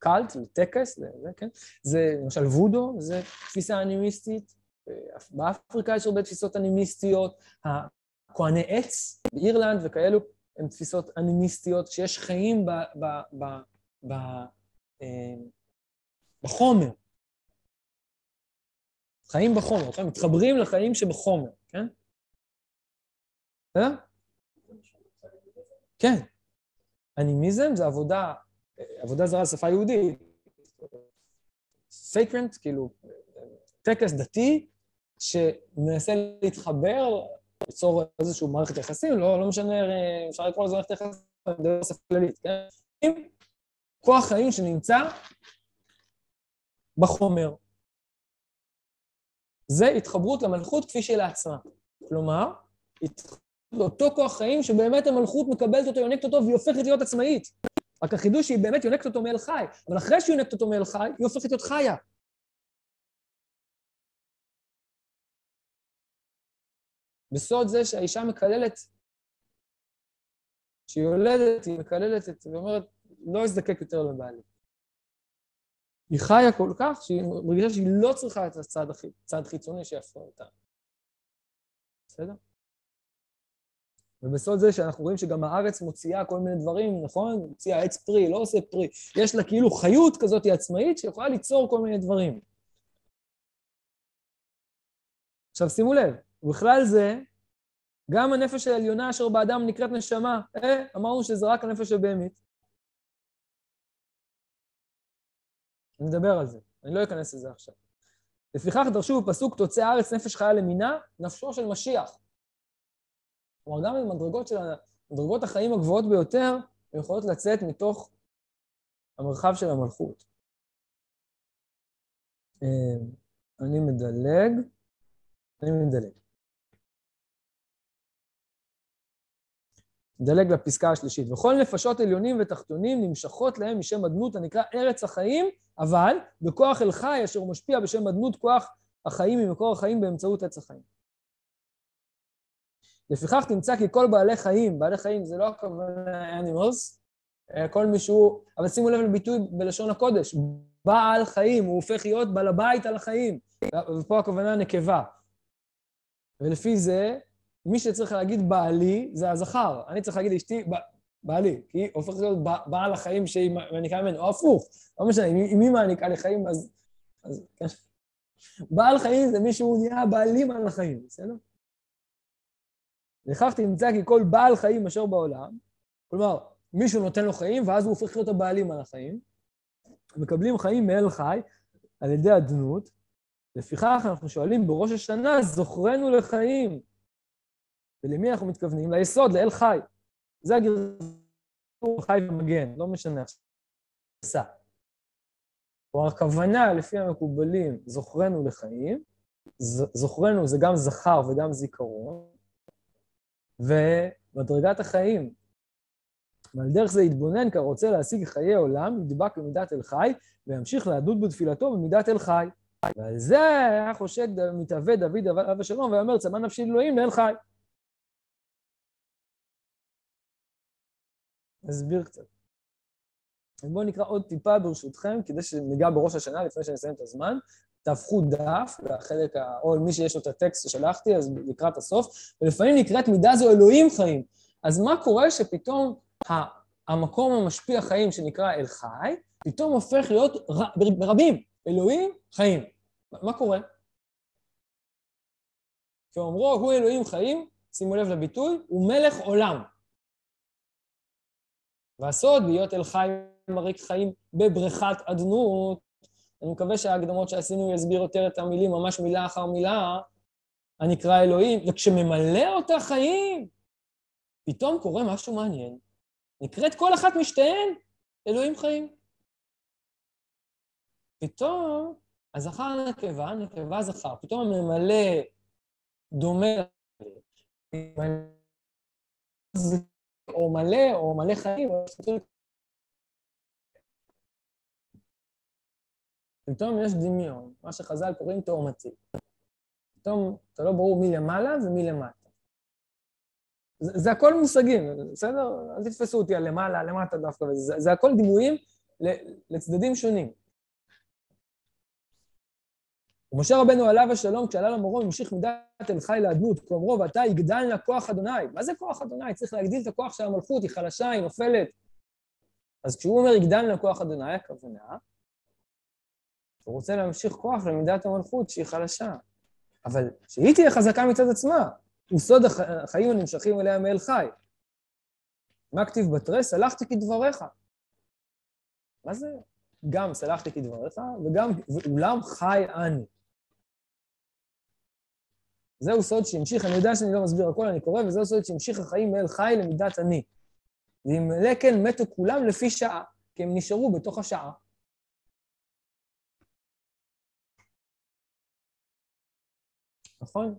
לקאלט, לטקס, לזה, כן? זה למשל וודו, זה תפיסה אנימיסטית. באפריקה יש הרבה תפיסות אנימיסטיות. הכהני עץ באירלנד וכאלו הם תפיסות אנימיסטיות, שיש חיים ב, ב, ב, ב, בחומר. חיים בחומר, כן? מתחברים לחיים שבחומר, כן? בסדר? כן. אנימיזם זה עבודה, עבודה זרה לשפה יהודית. סייקרנט, כאילו, טקס דתי שמנסה להתחבר, ליצור איזושהי מערכת יחסים, לא, לא משנה, אפשר לקרוא לזה מערכת יחסים, זה שפה כללית, כן? כוח חיים שנמצא בחומר. זה התחברות למלכות כפי שהיא לעצמה. כלומר, התחברות לאותו כוח חיים שבאמת המלכות מקבלת אותו, יונקת אותו, והיא הופכת להיות עצמאית. רק החידוש שהיא באמת יונקת אותו מאל חי, אבל אחרי שהיא יונקת אותו מאל חי, היא הופכת להיות חיה. בסוד זה שהאישה מקללת, כשהיא יולדת, היא מקללת את, היא אומרת, לא אזדקק יותר לבעלי. היא חיה כל כך שהיא מרגישה שהיא לא צריכה את הצד חיצוני שיפריע אותה. בסדר? ובסוד זה שאנחנו רואים שגם הארץ מוציאה כל מיני דברים, נכון? מוציאה עץ פרי, לא עושה פרי. יש לה כאילו חיות כזאת עצמאית שיכולה ליצור כל מיני דברים. עכשיו שימו לב, ובכלל זה, גם הנפש העליונה אשר באדם נקראת נשמה. אה, אמרנו שזה רק הנפש הבהמית. אני מדבר על זה, אני לא אכנס לזה עכשיו. לפיכך דרשו בפסוק תוצא הארץ נפש חיה למינה, נפשו של משיח. כלומר, גם במדרגות של מדרגות החיים הגבוהות ביותר, הן יכולות לצאת מתוך המרחב של המלכות. אה, אני מדלג, אני מדלג. מדלג לפסקה השלישית. וכל נפשות עליונים ותחתונים נמשכות להם משם אדנות הנקרא ארץ החיים, אבל בכוח אל חי אשר משפיע בשם אדנות כוח החיים ממקור החיים באמצעות עץ החיים. לפיכך תמצא כי כל בעלי חיים, בעלי חיים זה לא הכוונה animals, כל מישהו, אבל שימו לב לביטוי בלשון הקודש, בעל חיים, הוא הופך להיות בעל הבית על החיים, ופה הכוונה נקבה. ולפי זה, מי שצריך להגיד בעלי זה הזכר, אני צריך להגיד לאשתי בעלי, כי היא הופכת להיות בעל החיים שהיא מעניקה ממנו, או הפוך, לא משנה, אם היא מעניקה לי חיים, אז... אז כן. בעל חיים זה מי שהוא נהיה בעלים על החיים, בסדר? לכך תמצא כי כל בעל חיים אשר בעולם, כלומר, מישהו נותן לו חיים, ואז הוא הופך להיות הבעלים על החיים, מקבלים חיים מאל חי על ידי אדנות, לפיכך אנחנו שואלים בראש השנה, זוכרנו לחיים. ולמי אנחנו מתכוונים? ליסוד, לאל חי. זה הגרסור חי ומגן, לא משנה עכשיו. כלומר, הכוונה, לפי המקובלים, זוכרנו לחיים, זוכרנו זה גם זכר וגם זיכרון, ומדרגת החיים. ועל דרך זה יתבונן כי רוצה להשיג חיי עולם, ידבק במידת אל חי, וימשיך להדות בתפילתו במידת אל חי. ועל זה היה חושק מתהווה דוד עליו השלום, ויאמר צמא נפשי אלוהים לאל חי. נסביר קצת. בואו נקרא עוד טיפה ברשותכם, כדי שניגע בראש השנה לפני שנסיים את הזמן. תהפכו דף, והחלק, ה... או מי שיש לו את הטקסט ששלחתי, אז לקראת הסוף, ולפעמים נקראת מידה זו אלוהים חיים. אז מה קורה שפתאום המקום המשפיע חיים שנקרא אל חי, פתאום הופך להיות ר... ברבים, אלוהים חיים. מה קורה? כאומרו, הוא אלוהים חיים, שימו לב לביטוי, הוא מלך עולם. והסוד להיות אל חי מריק חיים בבריכת אדנות. אני מקווה שההקדמות שעשינו יסביר יותר את המילים, ממש מילה אחר מילה, הנקרא אלוהים, וכשממלא אותה חיים, פתאום קורה משהו מעניין. נקראת כל אחת משתיהן אלוהים חיים. פתאום הזכר נקבה, נקבה זכר, פתאום הממלא דומה או מלא, או מלא חיים, פתאום יש דמיון, מה שחז"ל קוראים תאומתי. פתאום אתה לא ברור מי למעלה ומי למטה. זה, זה הכל מושגים, בסדר? אל תתפסו אותי על למעלה, למטה דווקא, זה, זה הכל דימויים לצדדים שונים. ומשה רבנו עליו השלום, כשעלה למרום, המשיך מידת אל חי לאדנות, כאומרו, ואתה יגדל לה כוח אדוני. מה זה כוח אדוני? צריך להגדיל את הכוח של המלכות, היא חלשה, היא נופלת. אז כשהוא אומר יגדל לה כוח אדוני, הכוונה, הוא רוצה להמשיך כוח למידת המלכות שהיא חלשה. אבל שהיא תהיה חזקה מצד עצמה, הוא סוד החיים הנמשכים אליה מאל חי. מה כתיב בתרס? סלחתי כדבריך. מה זה גם סלחתי כדבריך, וגם ואולם חי אני. זהו סוד שהמשיך, אני יודע שאני לא מסביר הכל, אני קורא, וזהו סוד שהמשיך החיים מאל חי למידת אני. ואם לקן מתו כולם לפי שעה, כי הם נשארו בתוך השעה. נכון?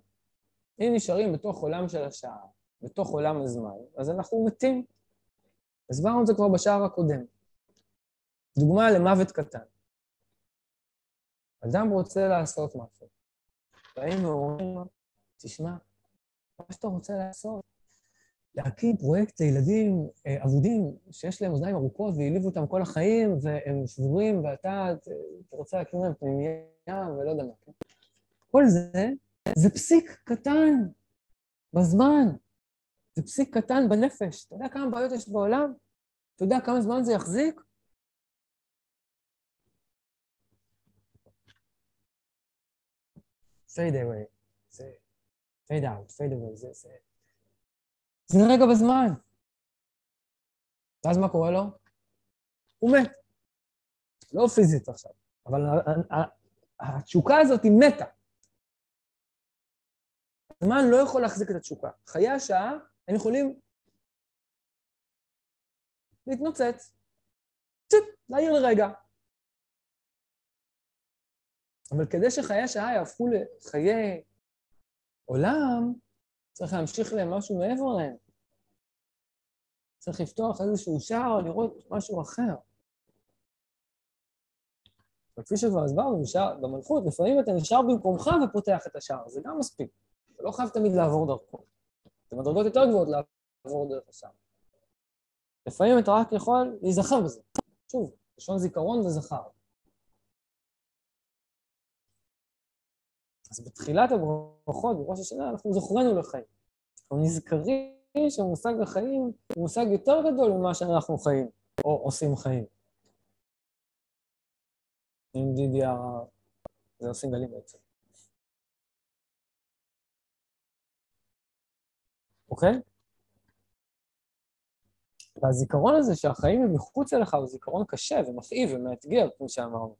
אם נשארים בתוך עולם של השעה, בתוך עולם הזמן, אז אנחנו מתים. הסברנו את זה כבר בשער הקודם. דוגמה למוות קטן. אדם רוצה לעשות משהו. באים ואומרים לו, תשמע, מה שאתה רוצה לעשות, להקים פרויקט לילדים אה, אבודים שיש להם אוזניים ארוכות והעליבו אותם כל החיים והם שבורים ואתה רוצה להקים להם פנימייה ולא יודע מה. כן? כל זה זה פסיק קטן בזמן, זה פסיק קטן בנפש. אתה יודע כמה בעיות יש בעולם? אתה יודע כמה זמן זה יחזיק? fade away, fade out, fade away, זה, זה, זה רגע בזמן. ואז מה קורה לו? הוא מת. לא פיזית עכשיו, אבל התשוקה הזאת היא מתה. הזמן לא יכול להחזיק את התשוקה. חיי השעה, הם יכולים להתנוצץ, ציפ, להעיר לרגע. אבל כדי שחיי השעה יהפכו לחיי עולם, צריך להמשיך להם משהו מעבר להם. צריך לפתוח איזשהו שער, לראות משהו אחר. וכפי שכבר הסברנו, במלכות, לפעמים אתה נשאר במקומך ופותח את השער, זה גם מספיק. אתה לא חייב תמיד לעבור דרכו. זה מדרגות יותר גבוהות לעבור דרך השער. לפעמים אתה רק יכול להיזכר בזה. שוב, לשון זיכרון וזכר. אז בתחילת הברכות, בראש השנה, אנחנו זוכרנו לחיים. אנחנו נזכרים שהמושג החיים הוא מושג יותר גדול ממה שאנחנו חיים, או עושים חיים. עם DDR, זה עושים גלים בעצם. אוקיי? והזיכרון הזה שהחיים הם מחוץ אליך הוא זיכרון קשה ומכאיב ומאתגר, כמו שאמרנו.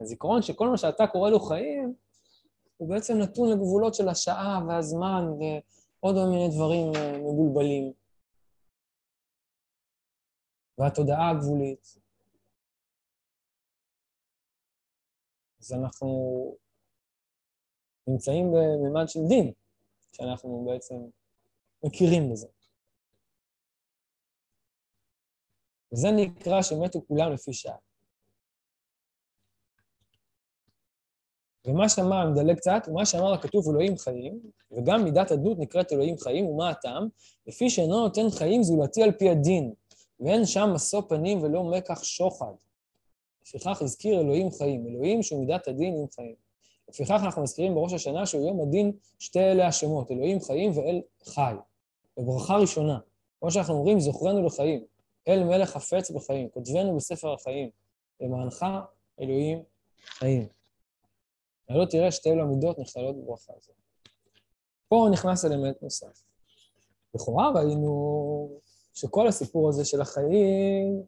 הזיכרון שכל מה שאתה קורא לו חיים, הוא בעצם נתון לגבולות של השעה והזמן ועוד מיני דברים אה, מבולבלים. והתודעה הגבולית. אז אנחנו נמצאים בממד של דין, כשאנחנו בעצם מכירים בזה. וזה נקרא שמתו כולם לפי שעה. ומה שאמר, אני מדלג קצת, מה שאמר הכתוב אלוהים חיים, וגם מידת הדות נקראת אלוהים חיים, ומה הטעם? לפי שאינו נותן חיים זולתי על פי הדין, ואין שם משוא פנים ולא מקח שוחד. לפיכך הזכיר אלוהים חיים, אלוהים שהוא מידת הדין עם חיים. לפיכך אנחנו מזכירים בראש השנה שהוא יום הדין שתי אלה השמות, אלוהים חיים ואל חי. בברכה ראשונה, כמו שאנחנו אומרים, זוכרנו לחיים, אל מלך חפץ בחיים, כותבנו בספר החיים, למענך אלוהים חיים. לא תראה שתי אלו המידות נכללות בברכה הזאת. פה נכנס אלמנט נוסף. לכאורה ראינו שכל הסיפור הזה של החיים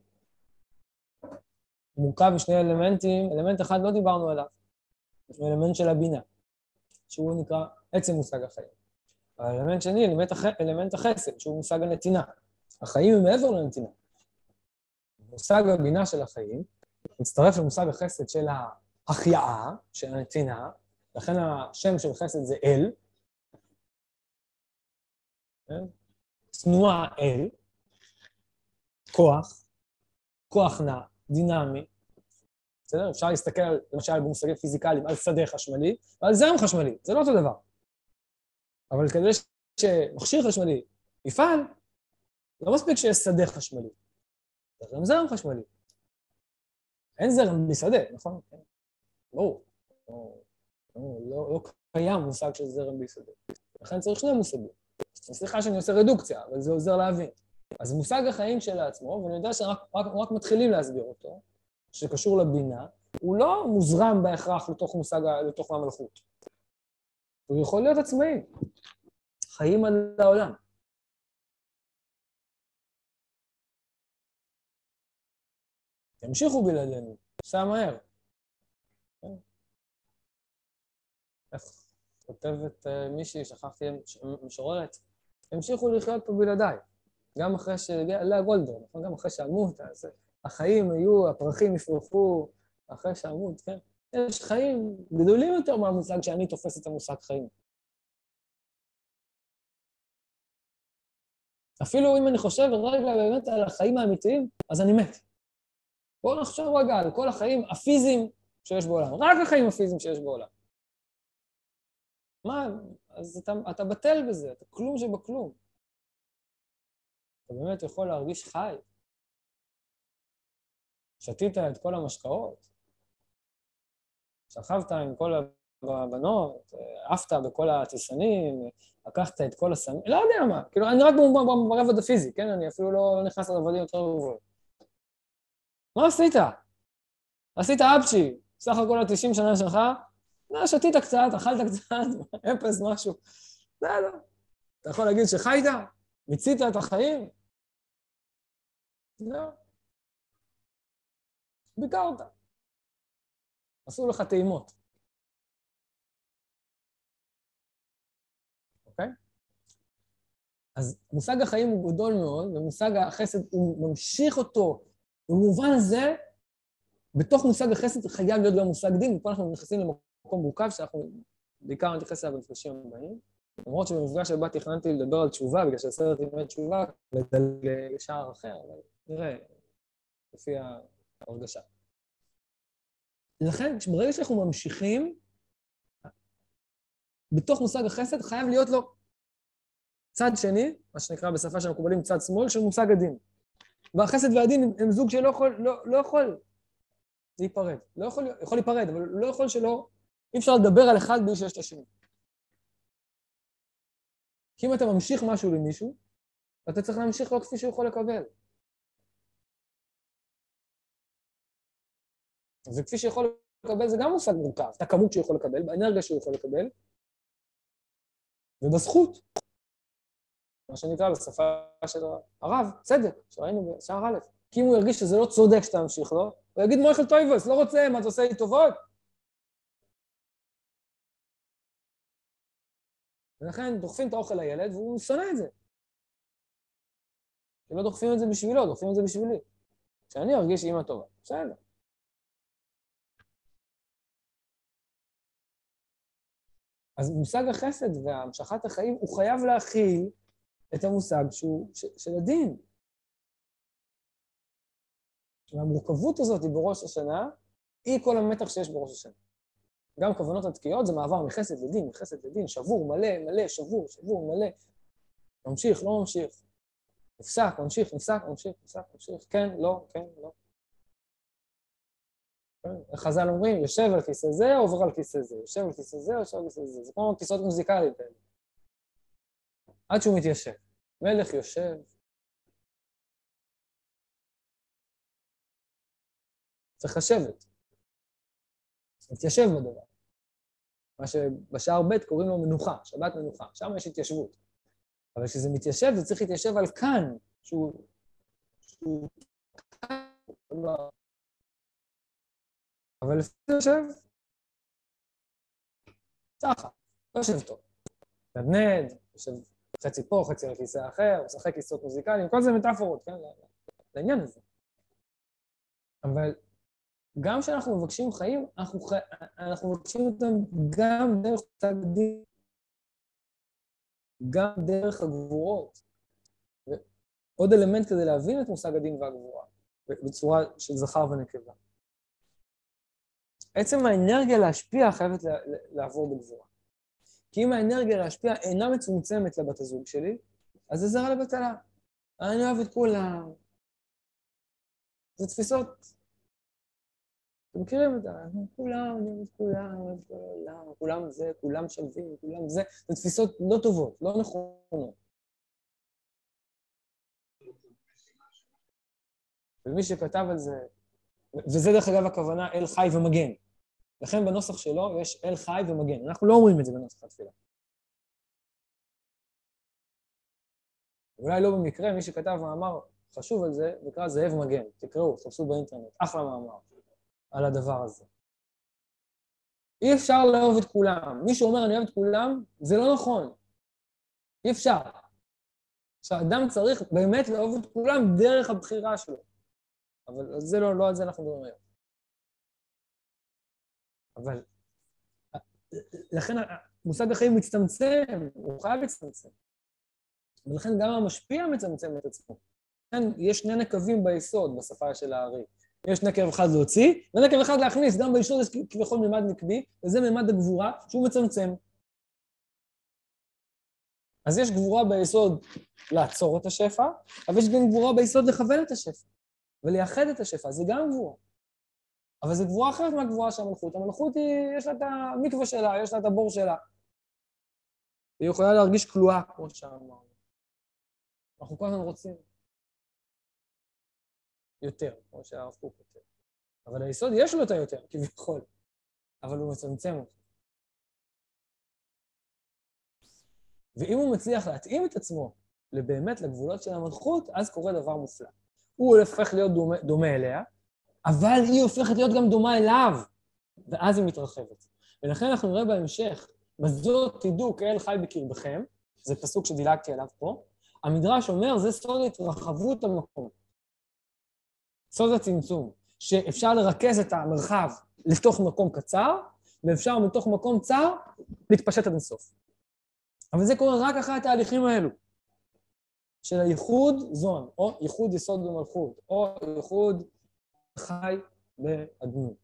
מורכב משני אלמנטים, אלמנט אחד לא דיברנו עליו, זה אלמנט של הבינה, שהוא נקרא עצם מושג החיים. האלמנט שני, אלמנט, הח... אלמנט החסד, שהוא מושג הנתינה. החיים הם מעבר לנתינה. מושג הבינה של החיים מצטרף למושג החסד של ההחייאה, של הנתינה, לכן השם של חסד זה אל? צנועה אל, כוח, כוח נע, דינמי, בסדר? אפשר להסתכל, למשל, במושגים פיזיקליים, על שדה חשמלי ועל זרם חשמלי, זה לא אותו דבר. אבל כדי שמכשיר חשמלי יפעל, לא מספיק שיש שדה חשמלי, צריך גם זרם חשמלי. אין זרם בלי שדה, נכון? ברור. לא, לא, קיים מושג של זרם בלי. לכן צריך שני מושגים. סליחה שאני עושה רדוקציה, אבל זה עוזר להבין. אז מושג החיים שלעצמו, ואני יודע שרק רק, רק מתחילים להסביר אותו, שקשור לבינה, הוא לא מוזרם בהכרח לתוך מושג, לתוך המלכות. הוא יכול להיות עצמאי. חיים על העולם. ימשיכו בלעדינו, סע מהר. איך כותבת אה, מישהי, שכחתי, משוררת, המשיכו לחיות פה בלעדיי. גם אחרי שהגיע, לאה גולדברג, נכון? גם אחרי שאמות, אז החיים היו, הפרחים יפרחו, אחרי שאמות, כן? יש חיים גדולים יותר מהמושג שאני תופס את המושג חיים. אפילו אם אני חושב רגע באמת על החיים האמיתיים, אז אני מת. בואו נחשוב רגע על כל החיים הפיזיים שיש בעולם, רק החיים הפיזיים שיש בעולם. מה, אז אתה, אתה בטל בזה, אתה כלום שבכלום. אתה באמת יכול להרגיש חי. שתית את כל המשקאות, שכבת עם כל הבנות, עפת בכל הטיסנים, לקחת את כל הסמים, לא יודע מה, כאילו, אני רק ברבד הפיזי, כן? אני אפילו לא נכנס לרבדים יותר גבוהים. מה עשית? עשית אפצ'י, סך הכל ה-90 שנה שלך, שתית קצת, אכלת קצת, [LAUGHS] אפס משהו. בסדר. אתה יכול להגיד שחיית? מיצית את החיים? לא. ביקרת. עשו לך טעימות. אוקיי? אז מושג החיים הוא גדול מאוד, ומושג החסד, הוא ממשיך אותו. במובן הזה, בתוך מושג החסד חייב להיות גם מושג דין, ופה אנחנו נכנסים למקום מורכב שאנחנו בעיקר נתייחס אליו במפגשים הבאים. למרות שבמפגש הבא תכננתי לדבר על תשובה, בגלל שהסרט ימד תשובה, לדלג לשער אחר, אבל נראה, לפי ההרגשה. לכן, ברגע שאנחנו ממשיכים, בתוך מושג החסד חייב להיות לו צד שני, מה שנקרא בשפה של המקובלים צד שמאל, של מושג הדין. והחסד והדין הם זוג שלא יכול, לא, לא יכול להיפרד. לא יכול, יכול להיפרד, אבל לא יכול שלא, אי אפשר לדבר על אחד בלי שיש את השני. כי אם אתה ממשיך משהו למישהו, אתה צריך להמשיך לו כפי שהוא יכול לקבל. וכפי שיכול לקבל זה גם מושג מורכב, את הכמות שהוא יכול לקבל, באנרגיה שהוא יכול לקבל, ובזכות, מה שנקרא בשפה של הרב, צדק, שראינו בשער א', כי אם הוא ירגיש שזה לא צודק שאתה ממשיך לו, הוא יגיד מויכל טויבוס, לא רוצה, מה אתה עושה לי טובות? ולכן דוחפים את האוכל לילד והוא שונא את זה. כי לא דוחפים את זה בשבילו, דוחפים את זה בשבילי. שאני ארגיש אימא טובה. בסדר. אז מושג החסד והמשכת החיים, הוא חייב להכיל את המושג שהוא, ש, של הדין. והמורכבות הזאת היא בראש השנה, היא כל המתח שיש בראש השנה. גם כוונות התקיעות זה מעבר מחסד לדין, מחסד לדין, שבור, מלא, מלא, שבור, שבור, מלא. ממשיך, לא ממשיך. נפסק, ממשיך, נפסק, ממשיך, נפסק, ממשיך, כן, לא, כן, לא. כן, חז"ל אומרים, יושב על כיסא זה, עובר על כיסא זה, יושב על כיסא זה, יושב על כיסא זה. זה כמו כיסאות מוזיקליים כאלה. עד שהוא מתיישב. מלך יושב. צריך לשבת. להתיישב בדבר. מה שבשער ב' קוראים לו מנוחה, שבת מנוחה, שם יש התיישבות. אבל כשזה מתיישב, זה צריך להתיישב על כאן, שהוא... שהוא... אבל לפי זה יושב, ככה, לא יושב טוב. נדנד, יושב חצי פה, חצי על כיסא אחר, משחק כיסאות מוזיקליים, כל זה מטאפורות, כן? לעניין הזה. אבל גם כשאנחנו מבקשים חיים, אנחנו, ח... אנחנו מבקשים אותם גם דרך דין, גם דרך הגבורות. עוד אלמנט כדי להבין את מושג הדין והגבורה, בצורה של זכר ונקבה. עצם האנרגיה להשפיע חייבת לעבור בגבורה. כי אם האנרגיה להשפיע אינה מצומצמת לבת הזוג שלי, אז זה זרה לבטלה. אני אוהב את כולם. זה תפיסות אתם מכירים את זה, כולם, אני אוהב את כולם, אוהב כל העולם, כולם זה, כולם שווים, כולם זה, זה תפיסות לא טובות, לא נכונות. ומי שכתב על זה, וזה דרך אגב הכוונה אל חי ומגן. לכן בנוסח שלו יש אל חי ומגן. אנחנו לא אומרים את זה בנוסח התפילה. אולי לא במקרה, מי שכתב מאמר חשוב על זה, נקרא זאב מגן. תקראו, תחפשו באינטרנט, אחלה מאמר. על הדבר הזה. אי אפשר לאהוב את כולם. מי שאומר אני אוהב את כולם, זה לא נכון. אי אפשר. שאדם צריך באמת לאהוב את כולם דרך הבחירה שלו. אבל זה לא, לא על זה אנחנו מדברים היום. אבל לכן מושג החיים מצטמצם, הוא חייב להצטמצם. ולכן גם המשפיע מצמצם את עצמו. לכן יש שני נקבים ביסוד בשפה של הארי. יש נקב אחד להוציא, ונקב אחד להכניס, גם בישור יש כביכול מימד נקבי, וזה מימד הגבורה שהוא מצמצם. אז יש גבורה ביסוד לעצור את השפע, אבל יש גם גבורה ביסוד לכוון את השפע, ולייחד את השפע, זה גם גבורה. אבל זו גבורה אחרת מהגבורה של המלכות. המלכות היא, יש לה את המקווה שלה, יש לה את הבור שלה. היא יכולה להרגיש כלואה, כמו שאמרנו. אנחנו כל הזמן רוצים. יותר, כמו שהרב קוק כותב. אבל היסוד יש לו את היותר, כביכול, אבל הוא מצמצם אותו. ואם הוא מצליח להתאים את עצמו באמת לגבולות של המלכות, אז קורה דבר מופלא. הוא הופך להיות דומה, דומה אליה, אבל היא הופכת להיות גם דומה אליו, ואז היא מתרחבת. ולכן אנחנו נראה בהמשך, בזאת תדעו כאל חי בקרבכם, זה פסוק שדילגתי עליו פה, המדרש אומר, זה סוד התרחבות המקום. סוד הצמצום, שאפשר לרכז את המרחב לתוך מקום קצר, ואפשר מתוך מקום צר להתפשט עד הסוף. אבל זה קורה רק אחרי התהליכים האלו, של הייחוד זון, או ייחוד יסוד במלכות, או ייחוד חי באדנות.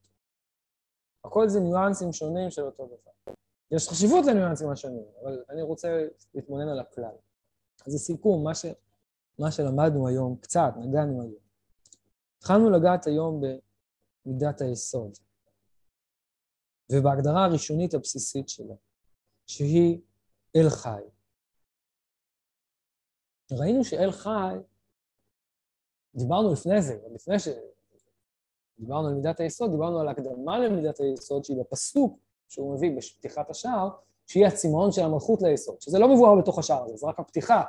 הכל זה ניואנסים שונים של אותו דבר. יש חשיבות לניואנסים השונים, אבל אני רוצה להתמונן על הכלל. אז לסיכום, מה, ש... מה שלמדנו היום, קצת, נגענו היום. התחלנו לגעת היום במידת היסוד, ובהגדרה הראשונית הבסיסית שלו, שהיא אל חי. ראינו שאל חי, דיברנו לפני זה, לפני שדיברנו על מידת היסוד, דיברנו על הקדמה למידת היסוד, שהיא בפסוק שהוא מביא בפתיחת השער, שהיא הצמאון של המלכות ליסוד, שזה לא מבואר בתוך השער הזה, זה רק הפתיחה,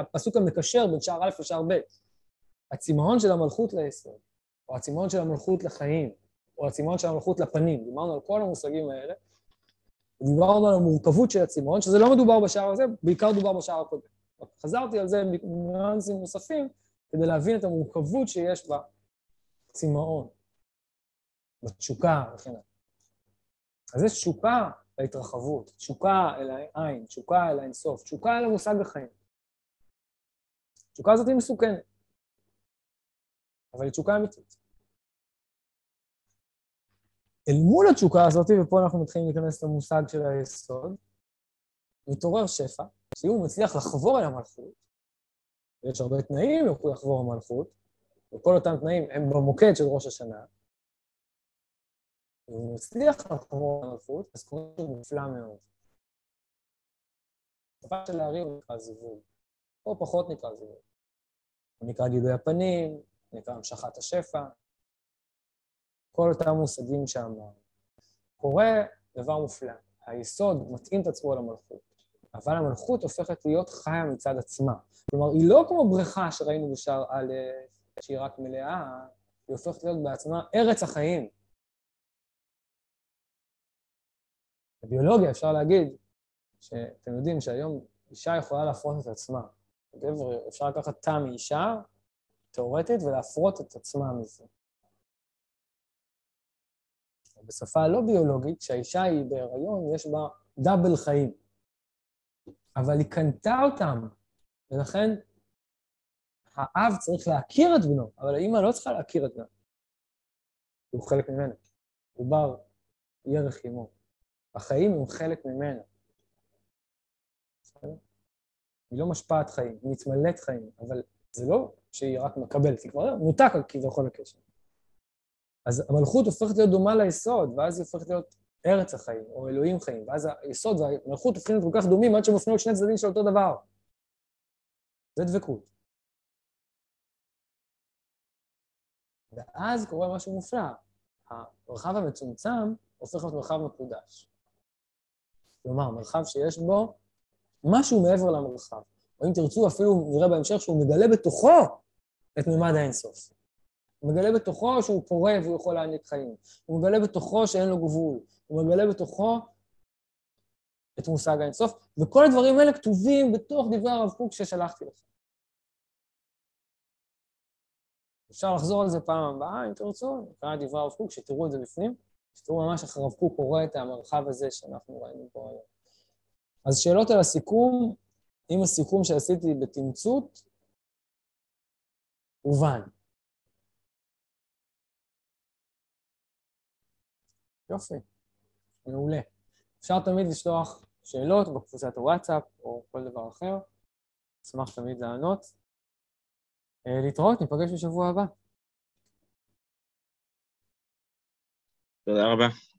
הפסוק המקשר בין שער א' לשער ב'. הצמאון של המלכות ליסוד, או הצמאון של המלכות לחיים, או הצמאון של המלכות לפנים, דיברנו על כל המושגים האלה, דיברנו על המורכבות של הצמאון, שזה לא מדובר בשער הזה, בעיקר דובר בשער הקודם. חזרתי על זה בניואנסים נוספים, כדי להבין את המורכבות שיש בצמאון, בתשוקה וכן הלאה. אז יש תשוקה להתרחבות, תשוקה אל העין, תשוקה אל האינסוף, תשוקה אל המושג החיים. התשוקה הזאת היא מסוכנת, אבל היא תשוקה אמיתית. אל מול התשוקה הזאת, ופה אנחנו מתחילים להיכנס למושג של היסוד, מתעורר שפע, שאם הוא מצליח לחבור אל המלכות, ויש הרבה תנאים הוא יחבור המלכות, וכל אותם תנאים הם במוקד של ראש השנה, אם הוא מצליח לחבור המלכות, אז קורה משהו מופלא מאוד. בשפה של הארי הוא נקרא זיווג, או פחות נקרא זיווג. הוא נקרא גידוי הפנים, נקרא המשכת השפע, כל אותם מושגים שאמרנו. קורה דבר מופלא, היסוד מתאים את עצמו למלכות, אבל המלכות הופכת להיות חיה מצד עצמה. כלומר, היא לא כמו בריכה שראינו בשער א', שהיא רק מלאה, היא הופכת להיות בעצמה ארץ החיים. בביולוגיה אפשר להגיד שאתם יודעים שהיום אישה יכולה להפרות את עצמה. גבר, אפשר לקחת תא מאישה, תאורטית, ולהפרות את עצמה מזה. בשפה הלא ביולוגית, כשהאישה היא בהיריון, יש בה דאבל חיים. אבל היא קנתה אותם, ולכן האב צריך להכיר את בנו, אבל האימא לא צריכה להכיר את בנו. הוא חלק ממנה. בר ירך עמו. החיים הם חלק ממנה. היא לא משפעת חיים, היא מתמלאת חיים, אבל זה לא שהיא רק מקבלת, היא כבר מותק כביכול הקשר. אז המלכות הופכת להיות דומה ליסוד, ואז היא הופכת להיות ארץ החיים, או אלוהים חיים, ואז היסוד והמלכות הופכים להיות כל כך דומים עד שהם הופכים שני צדדים של אותו דבר. זה דבקות. ואז קורה משהו מופלא, המרחב המצומצם הופך להיות מרחב מקודש. כלומר, מרחב שיש בו משהו מעבר למרחב. או אם תרצו, אפילו נראה בהמשך שהוא מגלה בתוכו את מימד האינסוף. הוא מגלה בתוכו שהוא פורה והוא יכול להעניק חיים. הוא מגלה בתוכו שאין לו גבול. הוא מגלה בתוכו את מושג האינסוף, וכל הדברים האלה כתובים בתוך דברי הרב קוק ששלחתי לך. אפשר לחזור על זה פעם הבאה, אם תרצו, נקרא דברי הרב קוק, שתראו את זה בפנים, שתראו ממש איך הרב קוק קורא את המרחב הזה שאנחנו ראינו פה היום. אז שאלות על הסיכום, אם הסיכום שעשיתי בתמצות, הובן. יופי, מעולה. אפשר תמיד לשלוח שאלות בקבוצת הוואטסאפ או כל דבר אחר, אשמח תמיד לענות. אה, להתראות, ניפגש בשבוע הבא. תודה רבה.